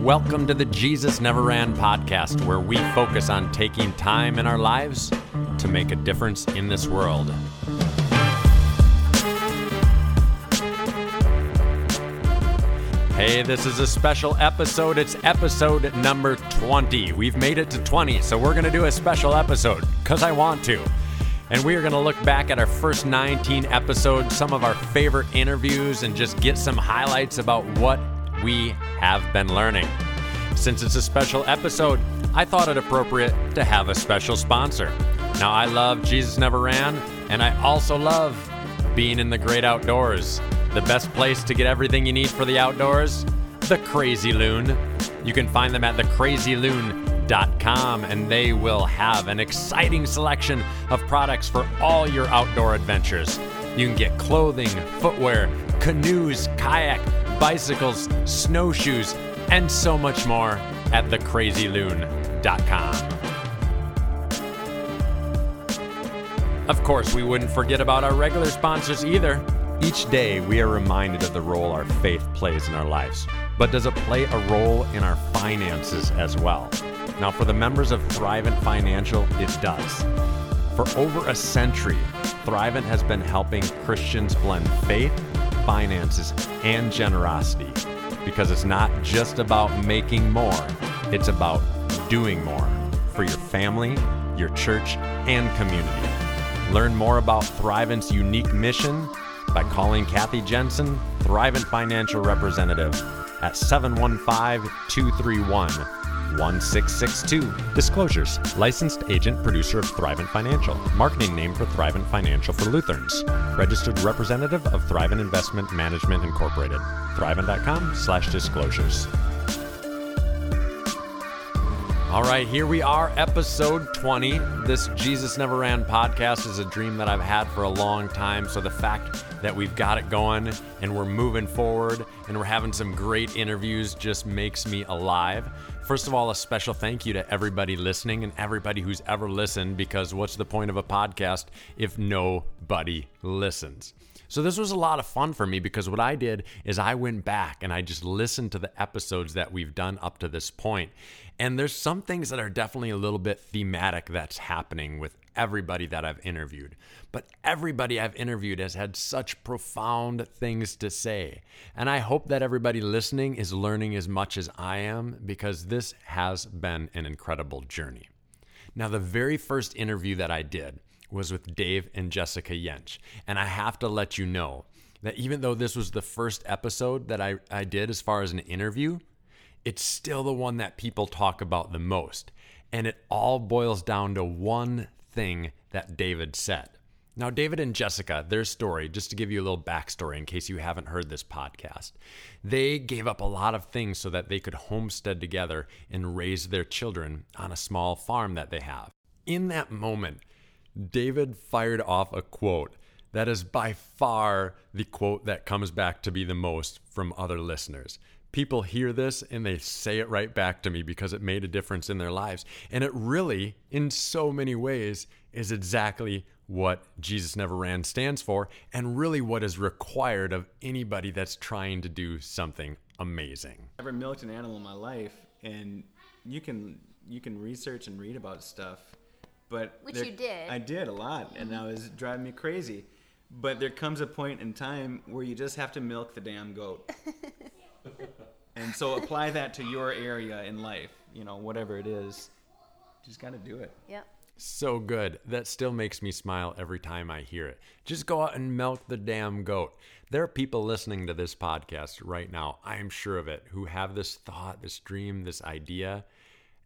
Welcome to the Jesus Never Ran podcast, where we focus on taking time in our lives to make a difference in this world. Hey, this is a special episode. It's episode number 20. We've made it to 20, so we're going to do a special episode because I want to. And we are going to look back at our first 19 episodes, some of our favorite interviews, and just get some highlights about what we have been learning. Since it's a special episode, I thought it appropriate to have a special sponsor. Now, I love Jesus Never Ran, and I also love being in the great outdoors. The best place to get everything you need for the outdoors? The Crazy Loon. You can find them at thecrazyloon.com and they will have an exciting selection of products for all your outdoor adventures. You can get clothing, footwear, canoes, kayak, bicycles, snowshoes, and so much more at thecrazyloon.com. Of course, we wouldn't forget about our regular sponsors either. Each day, we are reminded of the role our faith plays in our lives. But does it play a role in our finances as well? Now, for the members of Thrivent Financial, it does. For over a century, Thrivent has been helping Christians blend faith, finances, and generosity because it's not just about making more, it's about doing more for your family, your church, and community. Learn more about Thrivent's unique mission by calling Kathy Jensen, Thrivent Financial Representative, at 715 231 1662. Disclosures Licensed agent producer of Thrivent Financial. Marketing name for Thrivent Financial for Lutherans. Registered representative of Thrivent Investment Management Incorporated. Thrivent.com slash disclosures. All right, here we are, episode 20. This Jesus Never Ran podcast is a dream that I've had for a long time. So the fact that we've got it going and we're moving forward and we're having some great interviews just makes me alive. First of all, a special thank you to everybody listening and everybody who's ever listened because what's the point of a podcast if nobody listens? So this was a lot of fun for me because what I did is I went back and I just listened to the episodes that we've done up to this point. And there's some things that are definitely a little bit thematic that's happening with everybody that I've interviewed. But everybody I've interviewed has had such profound things to say. And I hope that everybody listening is learning as much as I am because this has been an incredible journey. Now, the very first interview that I did, was with Dave and Jessica Yench. And I have to let you know that even though this was the first episode that I, I did as far as an interview, it's still the one that people talk about the most. And it all boils down to one thing that David said. Now, David and Jessica, their story, just to give you a little backstory in case you haven't heard this podcast, they gave up a lot of things so that they could homestead together and raise their children on a small farm that they have. In that moment, David fired off a quote that is by far the quote that comes back to be the most from other listeners. People hear this and they say it right back to me because it made a difference in their lives. And it really, in so many ways, is exactly what Jesus Never Ran stands for and really what is required of anybody that's trying to do something amazing. I've never milked an animal in my life and you can you can research and read about stuff but Which there- you did. I did a lot, and that mm-hmm. was driving me crazy. But there comes a point in time where you just have to milk the damn goat. and so apply that to your area in life, you know, whatever it is. Just got to do it. Yep. So good. That still makes me smile every time I hear it. Just go out and milk the damn goat. There are people listening to this podcast right now, I am sure of it, who have this thought, this dream, this idea,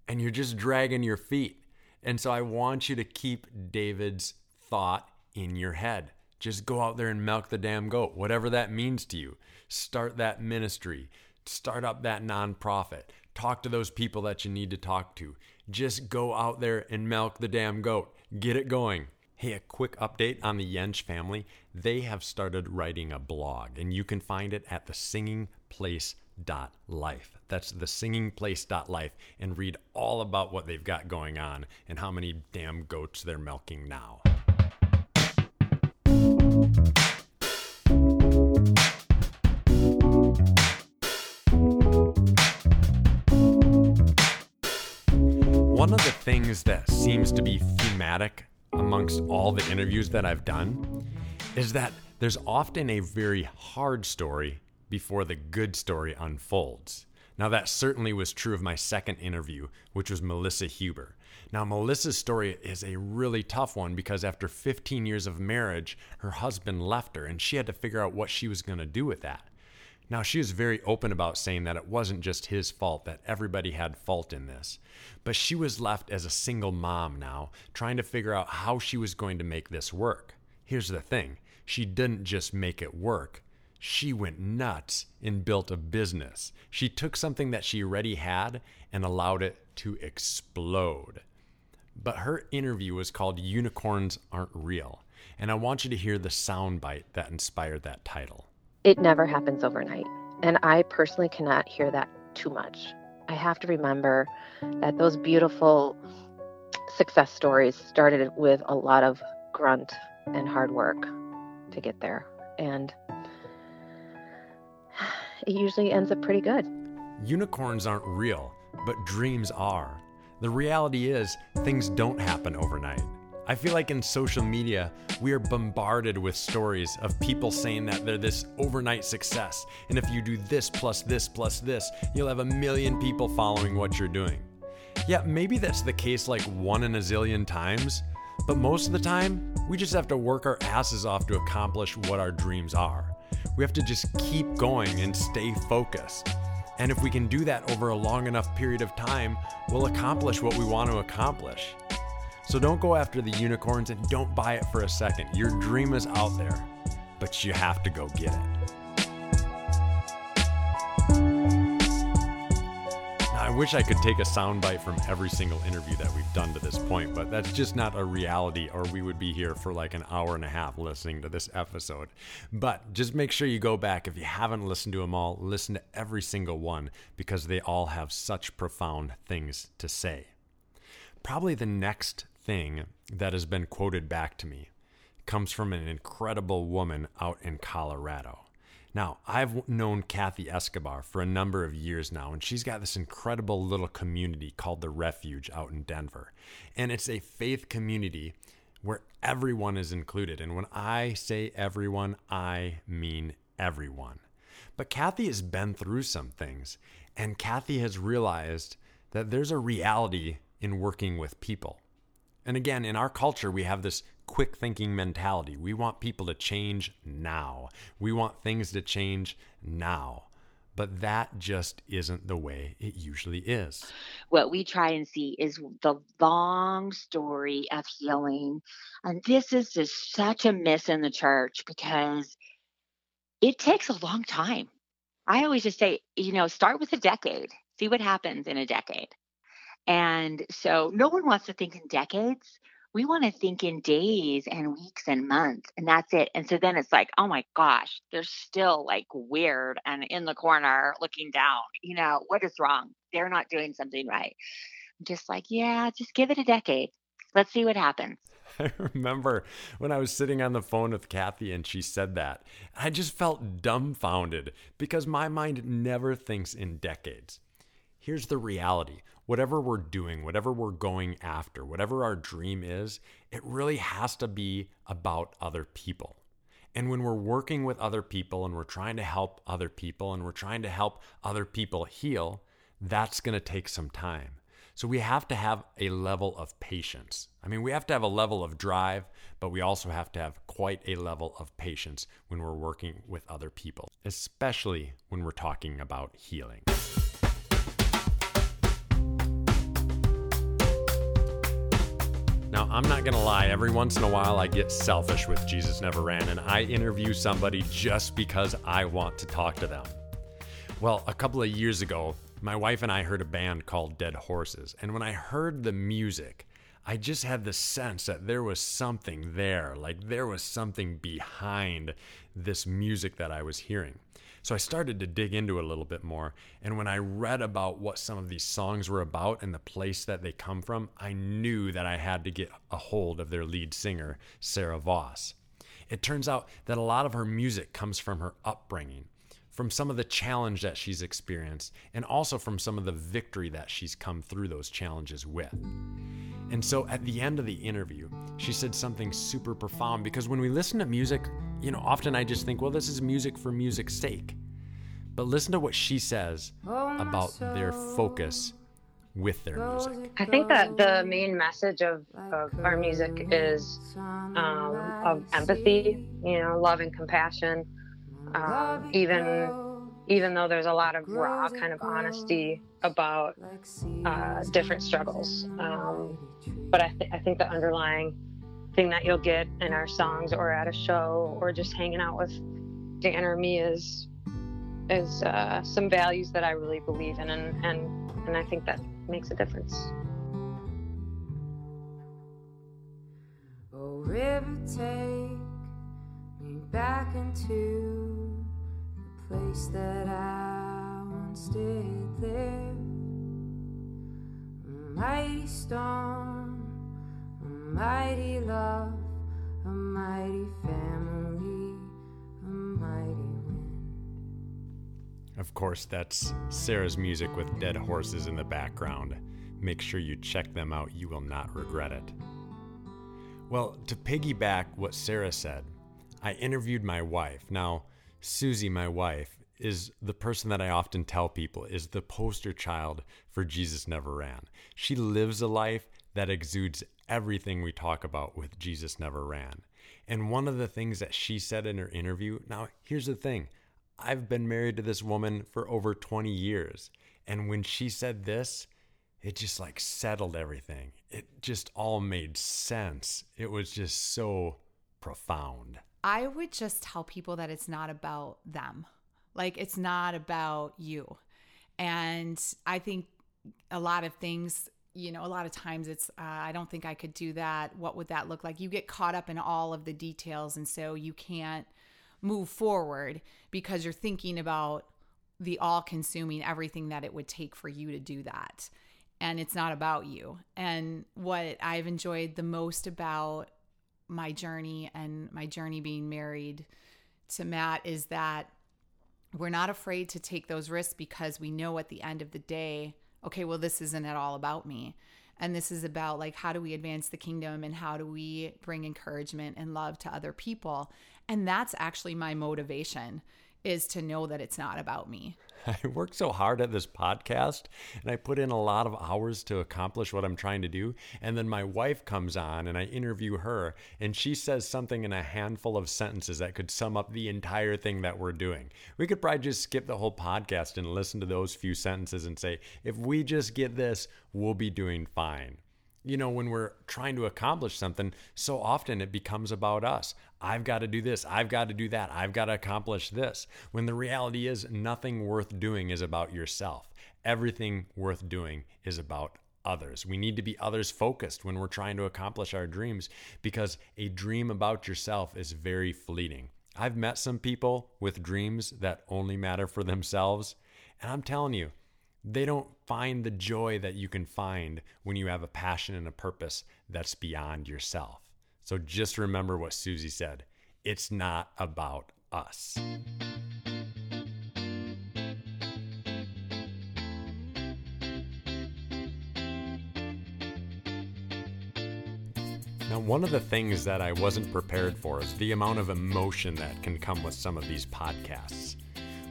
and you're just dragging your feet. And so I want you to keep David's thought in your head. Just go out there and milk the damn goat, whatever that means to you. Start that ministry, start up that nonprofit, talk to those people that you need to talk to. Just go out there and milk the damn goat. Get it going. Hey, a quick update on the Yench family. They have started writing a blog, and you can find it at life. That's the singing place. Dot life, and read all about what they've got going on and how many damn goats they're milking now. One of the things that seems to be thematic amongst all the interviews that I've done is that there's often a very hard story before the good story unfolds. Now, that certainly was true of my second interview, which was Melissa Huber. Now, Melissa's story is a really tough one because after 15 years of marriage, her husband left her and she had to figure out what she was going to do with that. Now, she was very open about saying that it wasn't just his fault, that everybody had fault in this. But she was left as a single mom now, trying to figure out how she was going to make this work. Here's the thing she didn't just make it work, she went nuts and built a business. She took something that she already had and allowed it to explode. But her interview was called Unicorns Aren't Real. And I want you to hear the soundbite that inspired that title. It never happens overnight. And I personally cannot hear that too much. I have to remember that those beautiful success stories started with a lot of grunt and hard work to get there. And it usually ends up pretty good. Unicorns aren't real, but dreams are. The reality is, things don't happen overnight. I feel like in social media, we are bombarded with stories of people saying that they're this overnight success. And if you do this plus this plus this, you'll have a million people following what you're doing. Yeah, maybe that's the case like one in a zillion times, but most of the time, we just have to work our asses off to accomplish what our dreams are. We have to just keep going and stay focused. And if we can do that over a long enough period of time, we'll accomplish what we want to accomplish. So don't go after the unicorns and don't buy it for a second. Your dream is out there, but you have to go get it. Wish I could take a soundbite from every single interview that we've done to this point, but that's just not a reality, or we would be here for like an hour and a half listening to this episode. But just make sure you go back. If you haven't listened to them all, listen to every single one because they all have such profound things to say. Probably the next thing that has been quoted back to me comes from an incredible woman out in Colorado. Now, I've known Kathy Escobar for a number of years now, and she's got this incredible little community called The Refuge out in Denver. And it's a faith community where everyone is included. And when I say everyone, I mean everyone. But Kathy has been through some things, and Kathy has realized that there's a reality in working with people. And again, in our culture, we have this quick thinking mentality. We want people to change now, we want things to change now. But that just isn't the way it usually is. What we try and see is the long story of healing. And this is just such a miss in the church because it takes a long time. I always just say, you know, start with a decade, see what happens in a decade. And so no one wants to think in decades. We want to think in days and weeks and months, and that's it. And so then it's like, oh my gosh, they're still like weird and in the corner looking down. You know, what is wrong? They're not doing something right. I'm just like, yeah, just give it a decade. Let's see what happens. I remember when I was sitting on the phone with Kathy and she said that. I just felt dumbfounded because my mind never thinks in decades. Here's the reality whatever we're doing, whatever we're going after, whatever our dream is, it really has to be about other people. And when we're working with other people and we're trying to help other people and we're trying to help other people heal, that's going to take some time. So we have to have a level of patience. I mean, we have to have a level of drive, but we also have to have quite a level of patience when we're working with other people, especially when we're talking about healing. Now, I'm not going to lie, every once in a while I get selfish with Jesus Never Ran and I interview somebody just because I want to talk to them. Well, a couple of years ago, my wife and I heard a band called Dead Horses, and when I heard the music, I just had the sense that there was something there, like there was something behind this music that I was hearing. So I started to dig into it a little bit more. And when I read about what some of these songs were about and the place that they come from, I knew that I had to get a hold of their lead singer, Sarah Vos. It turns out that a lot of her music comes from her upbringing, from some of the challenge that she's experienced, and also from some of the victory that she's come through those challenges with. And so at the end of the interview, she said something super profound because when we listen to music, you know, often I just think, well, this is music for music's sake. But listen to what she says about their focus with their music. I think that the main message of, of our music is um, of empathy, you know, love and compassion. Um, even even though there's a lot of raw kind of honesty about uh, different struggles. Um, but I, th- I think the underlying thing that you'll get in our songs or at a show or just hanging out with Dan or me is is uh, some values that I really believe in, and, and and I think that makes a difference. Oh, river, take me back into place that I once did live. A mighty storm, a mighty love, a mighty family, a mighty of course, that's Sarah's music with dead horses in the background. Make sure you check them out, you will not regret it. Well, to piggyback what Sarah said, I interviewed my wife. Now, Susie, my wife, is the person that I often tell people is the poster child for Jesus Never Ran. She lives a life that exudes everything we talk about with Jesus Never Ran. And one of the things that she said in her interview, now here's the thing I've been married to this woman for over 20 years. And when she said this, it just like settled everything. It just all made sense. It was just so profound. I would just tell people that it's not about them. Like it's not about you. And I think a lot of things, you know, a lot of times it's, uh, I don't think I could do that. What would that look like? You get caught up in all of the details. And so you can't move forward because you're thinking about the all consuming everything that it would take for you to do that. And it's not about you. And what I've enjoyed the most about my journey and my journey being married to Matt is that we're not afraid to take those risks because we know at the end of the day, okay, well, this isn't at all about me. And this is about like, how do we advance the kingdom and how do we bring encouragement and love to other people? And that's actually my motivation is to know that it's not about me. I work so hard at this podcast and I put in a lot of hours to accomplish what I'm trying to do. And then my wife comes on and I interview her and she says something in a handful of sentences that could sum up the entire thing that we're doing. We could probably just skip the whole podcast and listen to those few sentences and say, if we just get this, we'll be doing fine you know, when we're trying to accomplish something, so often it becomes about us. I've got to do this. I've got to do that. I've got to accomplish this. When the reality is, nothing worth doing is about yourself. Everything worth doing is about others. We need to be others focused when we're trying to accomplish our dreams because a dream about yourself is very fleeting. I've met some people with dreams that only matter for themselves, and I'm telling you, they don't find the joy that you can find when you have a passion and a purpose that's beyond yourself. So just remember what Susie said it's not about us. Now, one of the things that I wasn't prepared for is the amount of emotion that can come with some of these podcasts.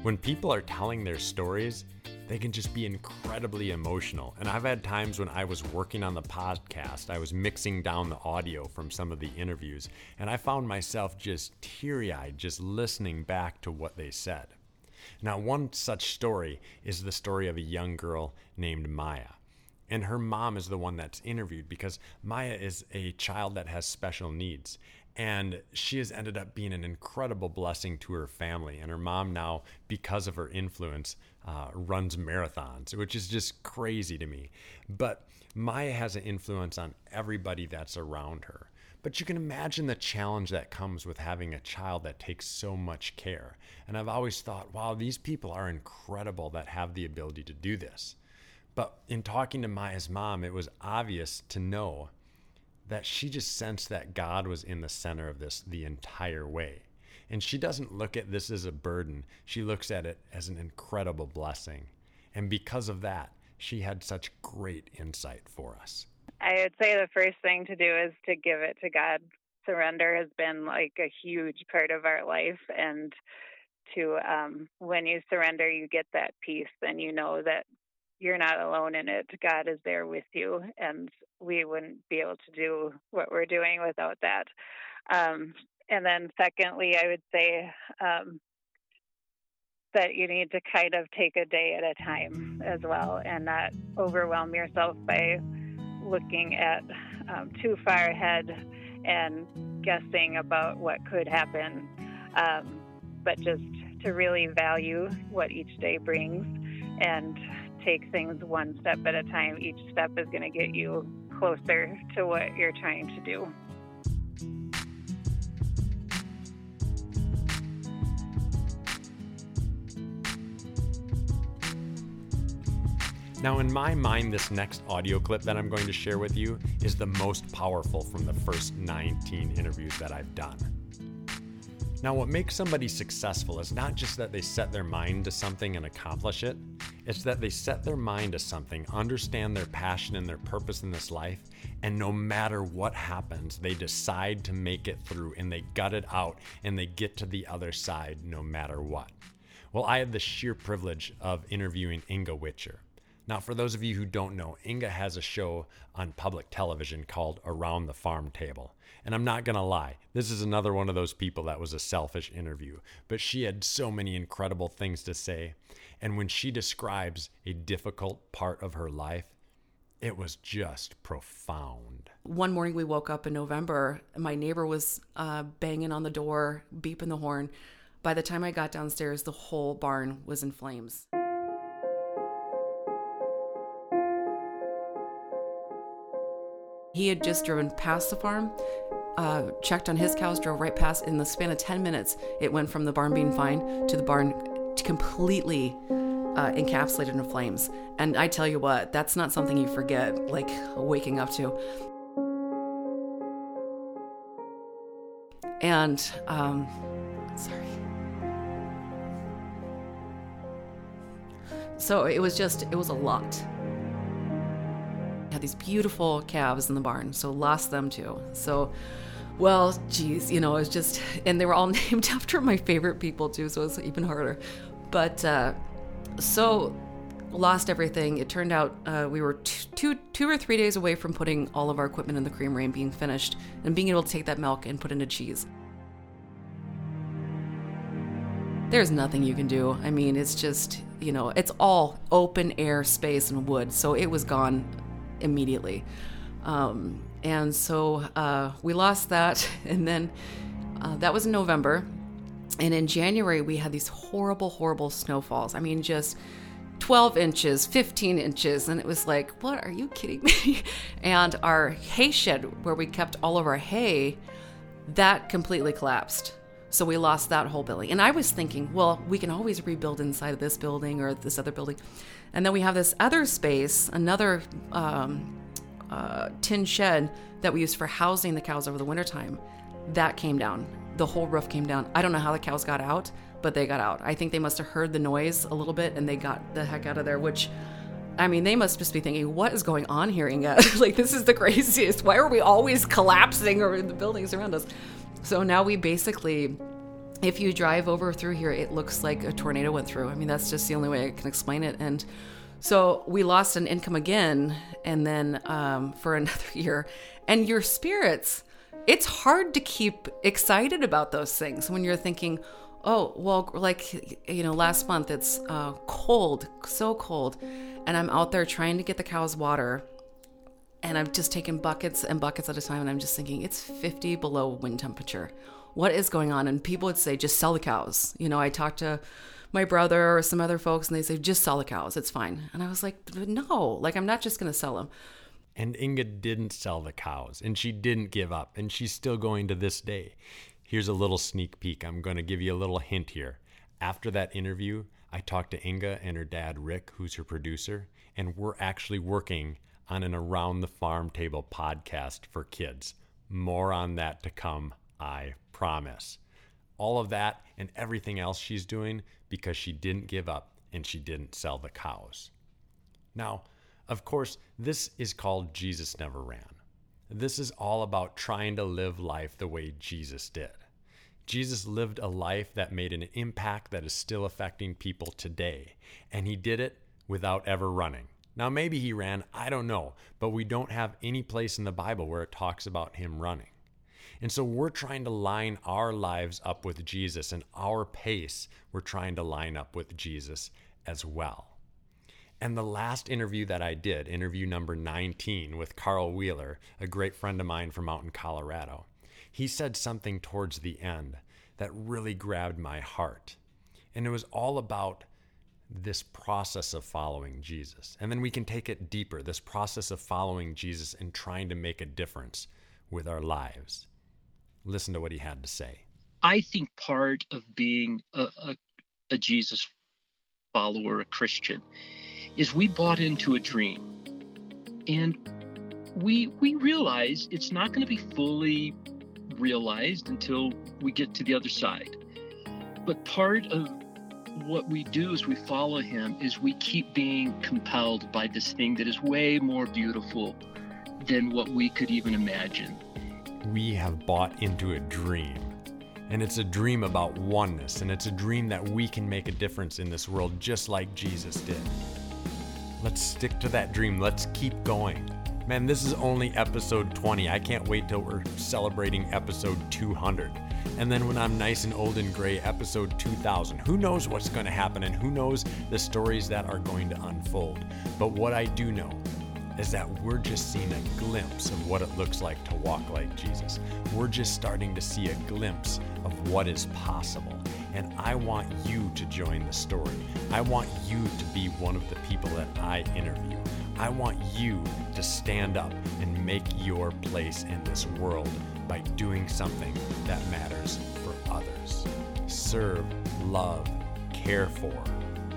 When people are telling their stories, they can just be incredibly emotional. And I've had times when I was working on the podcast, I was mixing down the audio from some of the interviews, and I found myself just teary eyed just listening back to what they said. Now, one such story is the story of a young girl named Maya. And her mom is the one that's interviewed because Maya is a child that has special needs. And she has ended up being an incredible blessing to her family. And her mom now, because of her influence, uh, runs marathons, which is just crazy to me. But Maya has an influence on everybody that's around her. But you can imagine the challenge that comes with having a child that takes so much care. And I've always thought, wow, these people are incredible that have the ability to do this. But in talking to Maya's mom, it was obvious to know that she just sensed that God was in the center of this the entire way. And she doesn't look at this as a burden, she looks at it as an incredible blessing. And because of that, she had such great insight for us. I would say the first thing to do is to give it to God. Surrender has been like a huge part of our life. And to, um, when you surrender, you get that peace and you know that you're not alone in it. God is there with you. And we wouldn't be able to do what we're doing without that. Um, and then, secondly, I would say um, that you need to kind of take a day at a time as well and not overwhelm yourself by looking at um, too far ahead and guessing about what could happen, um, but just to really value what each day brings and take things one step at a time. Each step is going to get you closer to what you're trying to do. Now, in my mind, this next audio clip that I'm going to share with you is the most powerful from the first 19 interviews that I've done. Now, what makes somebody successful is not just that they set their mind to something and accomplish it, it's that they set their mind to something, understand their passion and their purpose in this life, and no matter what happens, they decide to make it through and they gut it out and they get to the other side no matter what. Well, I had the sheer privilege of interviewing Inga Witscher. Now, for those of you who don't know, Inga has a show on public television called Around the Farm Table. And I'm not going to lie, this is another one of those people that was a selfish interview, but she had so many incredible things to say. And when she describes a difficult part of her life, it was just profound. One morning we woke up in November, my neighbor was uh, banging on the door, beeping the horn. By the time I got downstairs, the whole barn was in flames. He had just driven past the farm, uh, checked on his cows, drove right past. In the span of 10 minutes, it went from the barn being fine to the barn completely uh, encapsulated in flames. And I tell you what, that's not something you forget, like waking up to. And, um, sorry. So it was just, it was a lot these beautiful calves in the barn, so lost them too. So, well, geez, you know, it was just, and they were all named after my favorite people too, so it was even harder. But uh, so lost everything. It turned out uh, we were two, two or three days away from putting all of our equipment in the creamery and being finished, and being able to take that milk and put into cheese. There's nothing you can do. I mean, it's just, you know, it's all open air space and wood, so it was gone immediately. Um, and so uh, we lost that. And then uh, that was in November. And in January, we had these horrible, horrible snowfalls. I mean, just 12 inches, 15 inches. And it was like, what are you kidding me? and our hay shed, where we kept all of our hay, that completely collapsed. So we lost that whole building. And I was thinking, well, we can always rebuild inside of this building or this other building. And then we have this other space, another um, uh, tin shed that we use for housing the cows over the wintertime. That came down. The whole roof came down. I don't know how the cows got out, but they got out. I think they must have heard the noise a little bit and they got the heck out of there, which. I mean, they must just be thinking, what is going on here, Inga? like, this is the craziest. Why are we always collapsing over the buildings around us? So now we basically if you drive over through here, it looks like a tornado went through. I mean, that's just the only way I can explain it. And so we lost an income again, and then um, for another year. And your spirits, it's hard to keep excited about those things when you're thinking, oh, well, like, you know, last month it's uh, cold, so cold. And I'm out there trying to get the cows water. And I've just taken buckets and buckets at a time. And I'm just thinking, it's 50 below wind temperature what is going on? And people would say, just sell the cows. You know, I talked to my brother or some other folks and they say, just sell the cows. It's fine. And I was like, no, like, I'm not just going to sell them. And Inga didn't sell the cows and she didn't give up and she's still going to this day. Here's a little sneak peek. I'm going to give you a little hint here. After that interview, I talked to Inga and her dad, Rick, who's her producer, and we're actually working on an Around the Farm Table podcast for kids. More on that to come, I promise. all of that and everything else she's doing because she didn't give up and she didn't sell the cows. Now, of course, this is called Jesus Never Ran. This is all about trying to live life the way Jesus did. Jesus lived a life that made an impact that is still affecting people today, and he did it without ever running. Now, maybe he ran, I don't know, but we don't have any place in the Bible where it talks about him running. And so we're trying to line our lives up with Jesus and our pace, we're trying to line up with Jesus as well. And the last interview that I did, interview number 19 with Carl Wheeler, a great friend of mine from out in Colorado, he said something towards the end that really grabbed my heart. And it was all about this process of following Jesus. And then we can take it deeper this process of following Jesus and trying to make a difference with our lives. Listen to what he had to say. I think part of being a, a, a Jesus follower, a Christian, is we bought into a dream. And we we realize it's not going to be fully realized until we get to the other side. But part of what we do as we follow him is we keep being compelled by this thing that is way more beautiful than what we could even imagine. We have bought into a dream. And it's a dream about oneness, and it's a dream that we can make a difference in this world just like Jesus did. Let's stick to that dream. Let's keep going. Man, this is only episode 20. I can't wait till we're celebrating episode 200. And then when I'm nice and old and gray, episode 2000. Who knows what's going to happen and who knows the stories that are going to unfold. But what I do know is that we're just seeing a glimpse of what it looks like to walk like Jesus. We're just starting to see a glimpse of what is possible. And I want you to join the story. I want you to be one of the people that I interview. I want you to stand up and make your place in this world by doing something that matters for others. Serve, love, care for,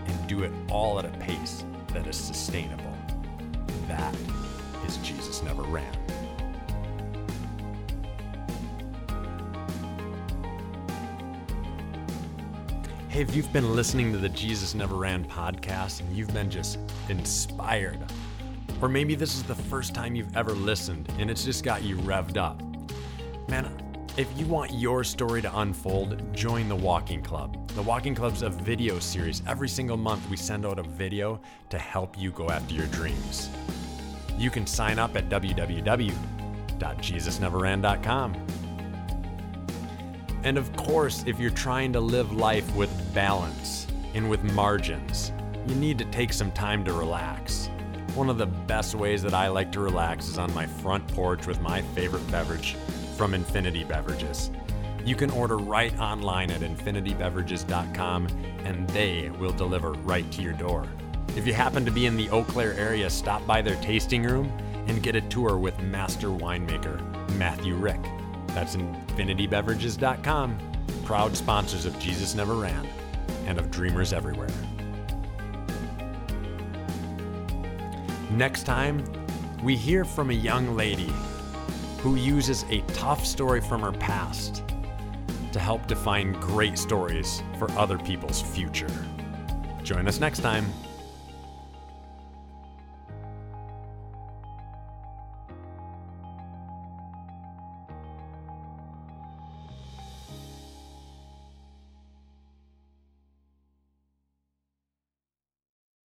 and do it all at a pace that is sustainable. That is Jesus Never Ran. Hey, if you've been listening to the Jesus Never Ran podcast and you've been just inspired, or maybe this is the first time you've ever listened and it's just got you revved up, man, if you want your story to unfold, join the Walking Club. The Walking Club's a video series. Every single month, we send out a video to help you go after your dreams. You can sign up at www.jesusneverran.com. And of course, if you're trying to live life with balance and with margins, you need to take some time to relax. One of the best ways that I like to relax is on my front porch with my favorite beverage from Infinity Beverages. You can order right online at infinitybeverages.com and they will deliver right to your door. If you happen to be in the Eau Claire area, stop by their tasting room and get a tour with master winemaker Matthew Rick. That's infinitybeverages.com, proud sponsors of Jesus Never Ran and of Dreamers Everywhere. Next time, we hear from a young lady who uses a tough story from her past to help define great stories for other people's future. Join us next time.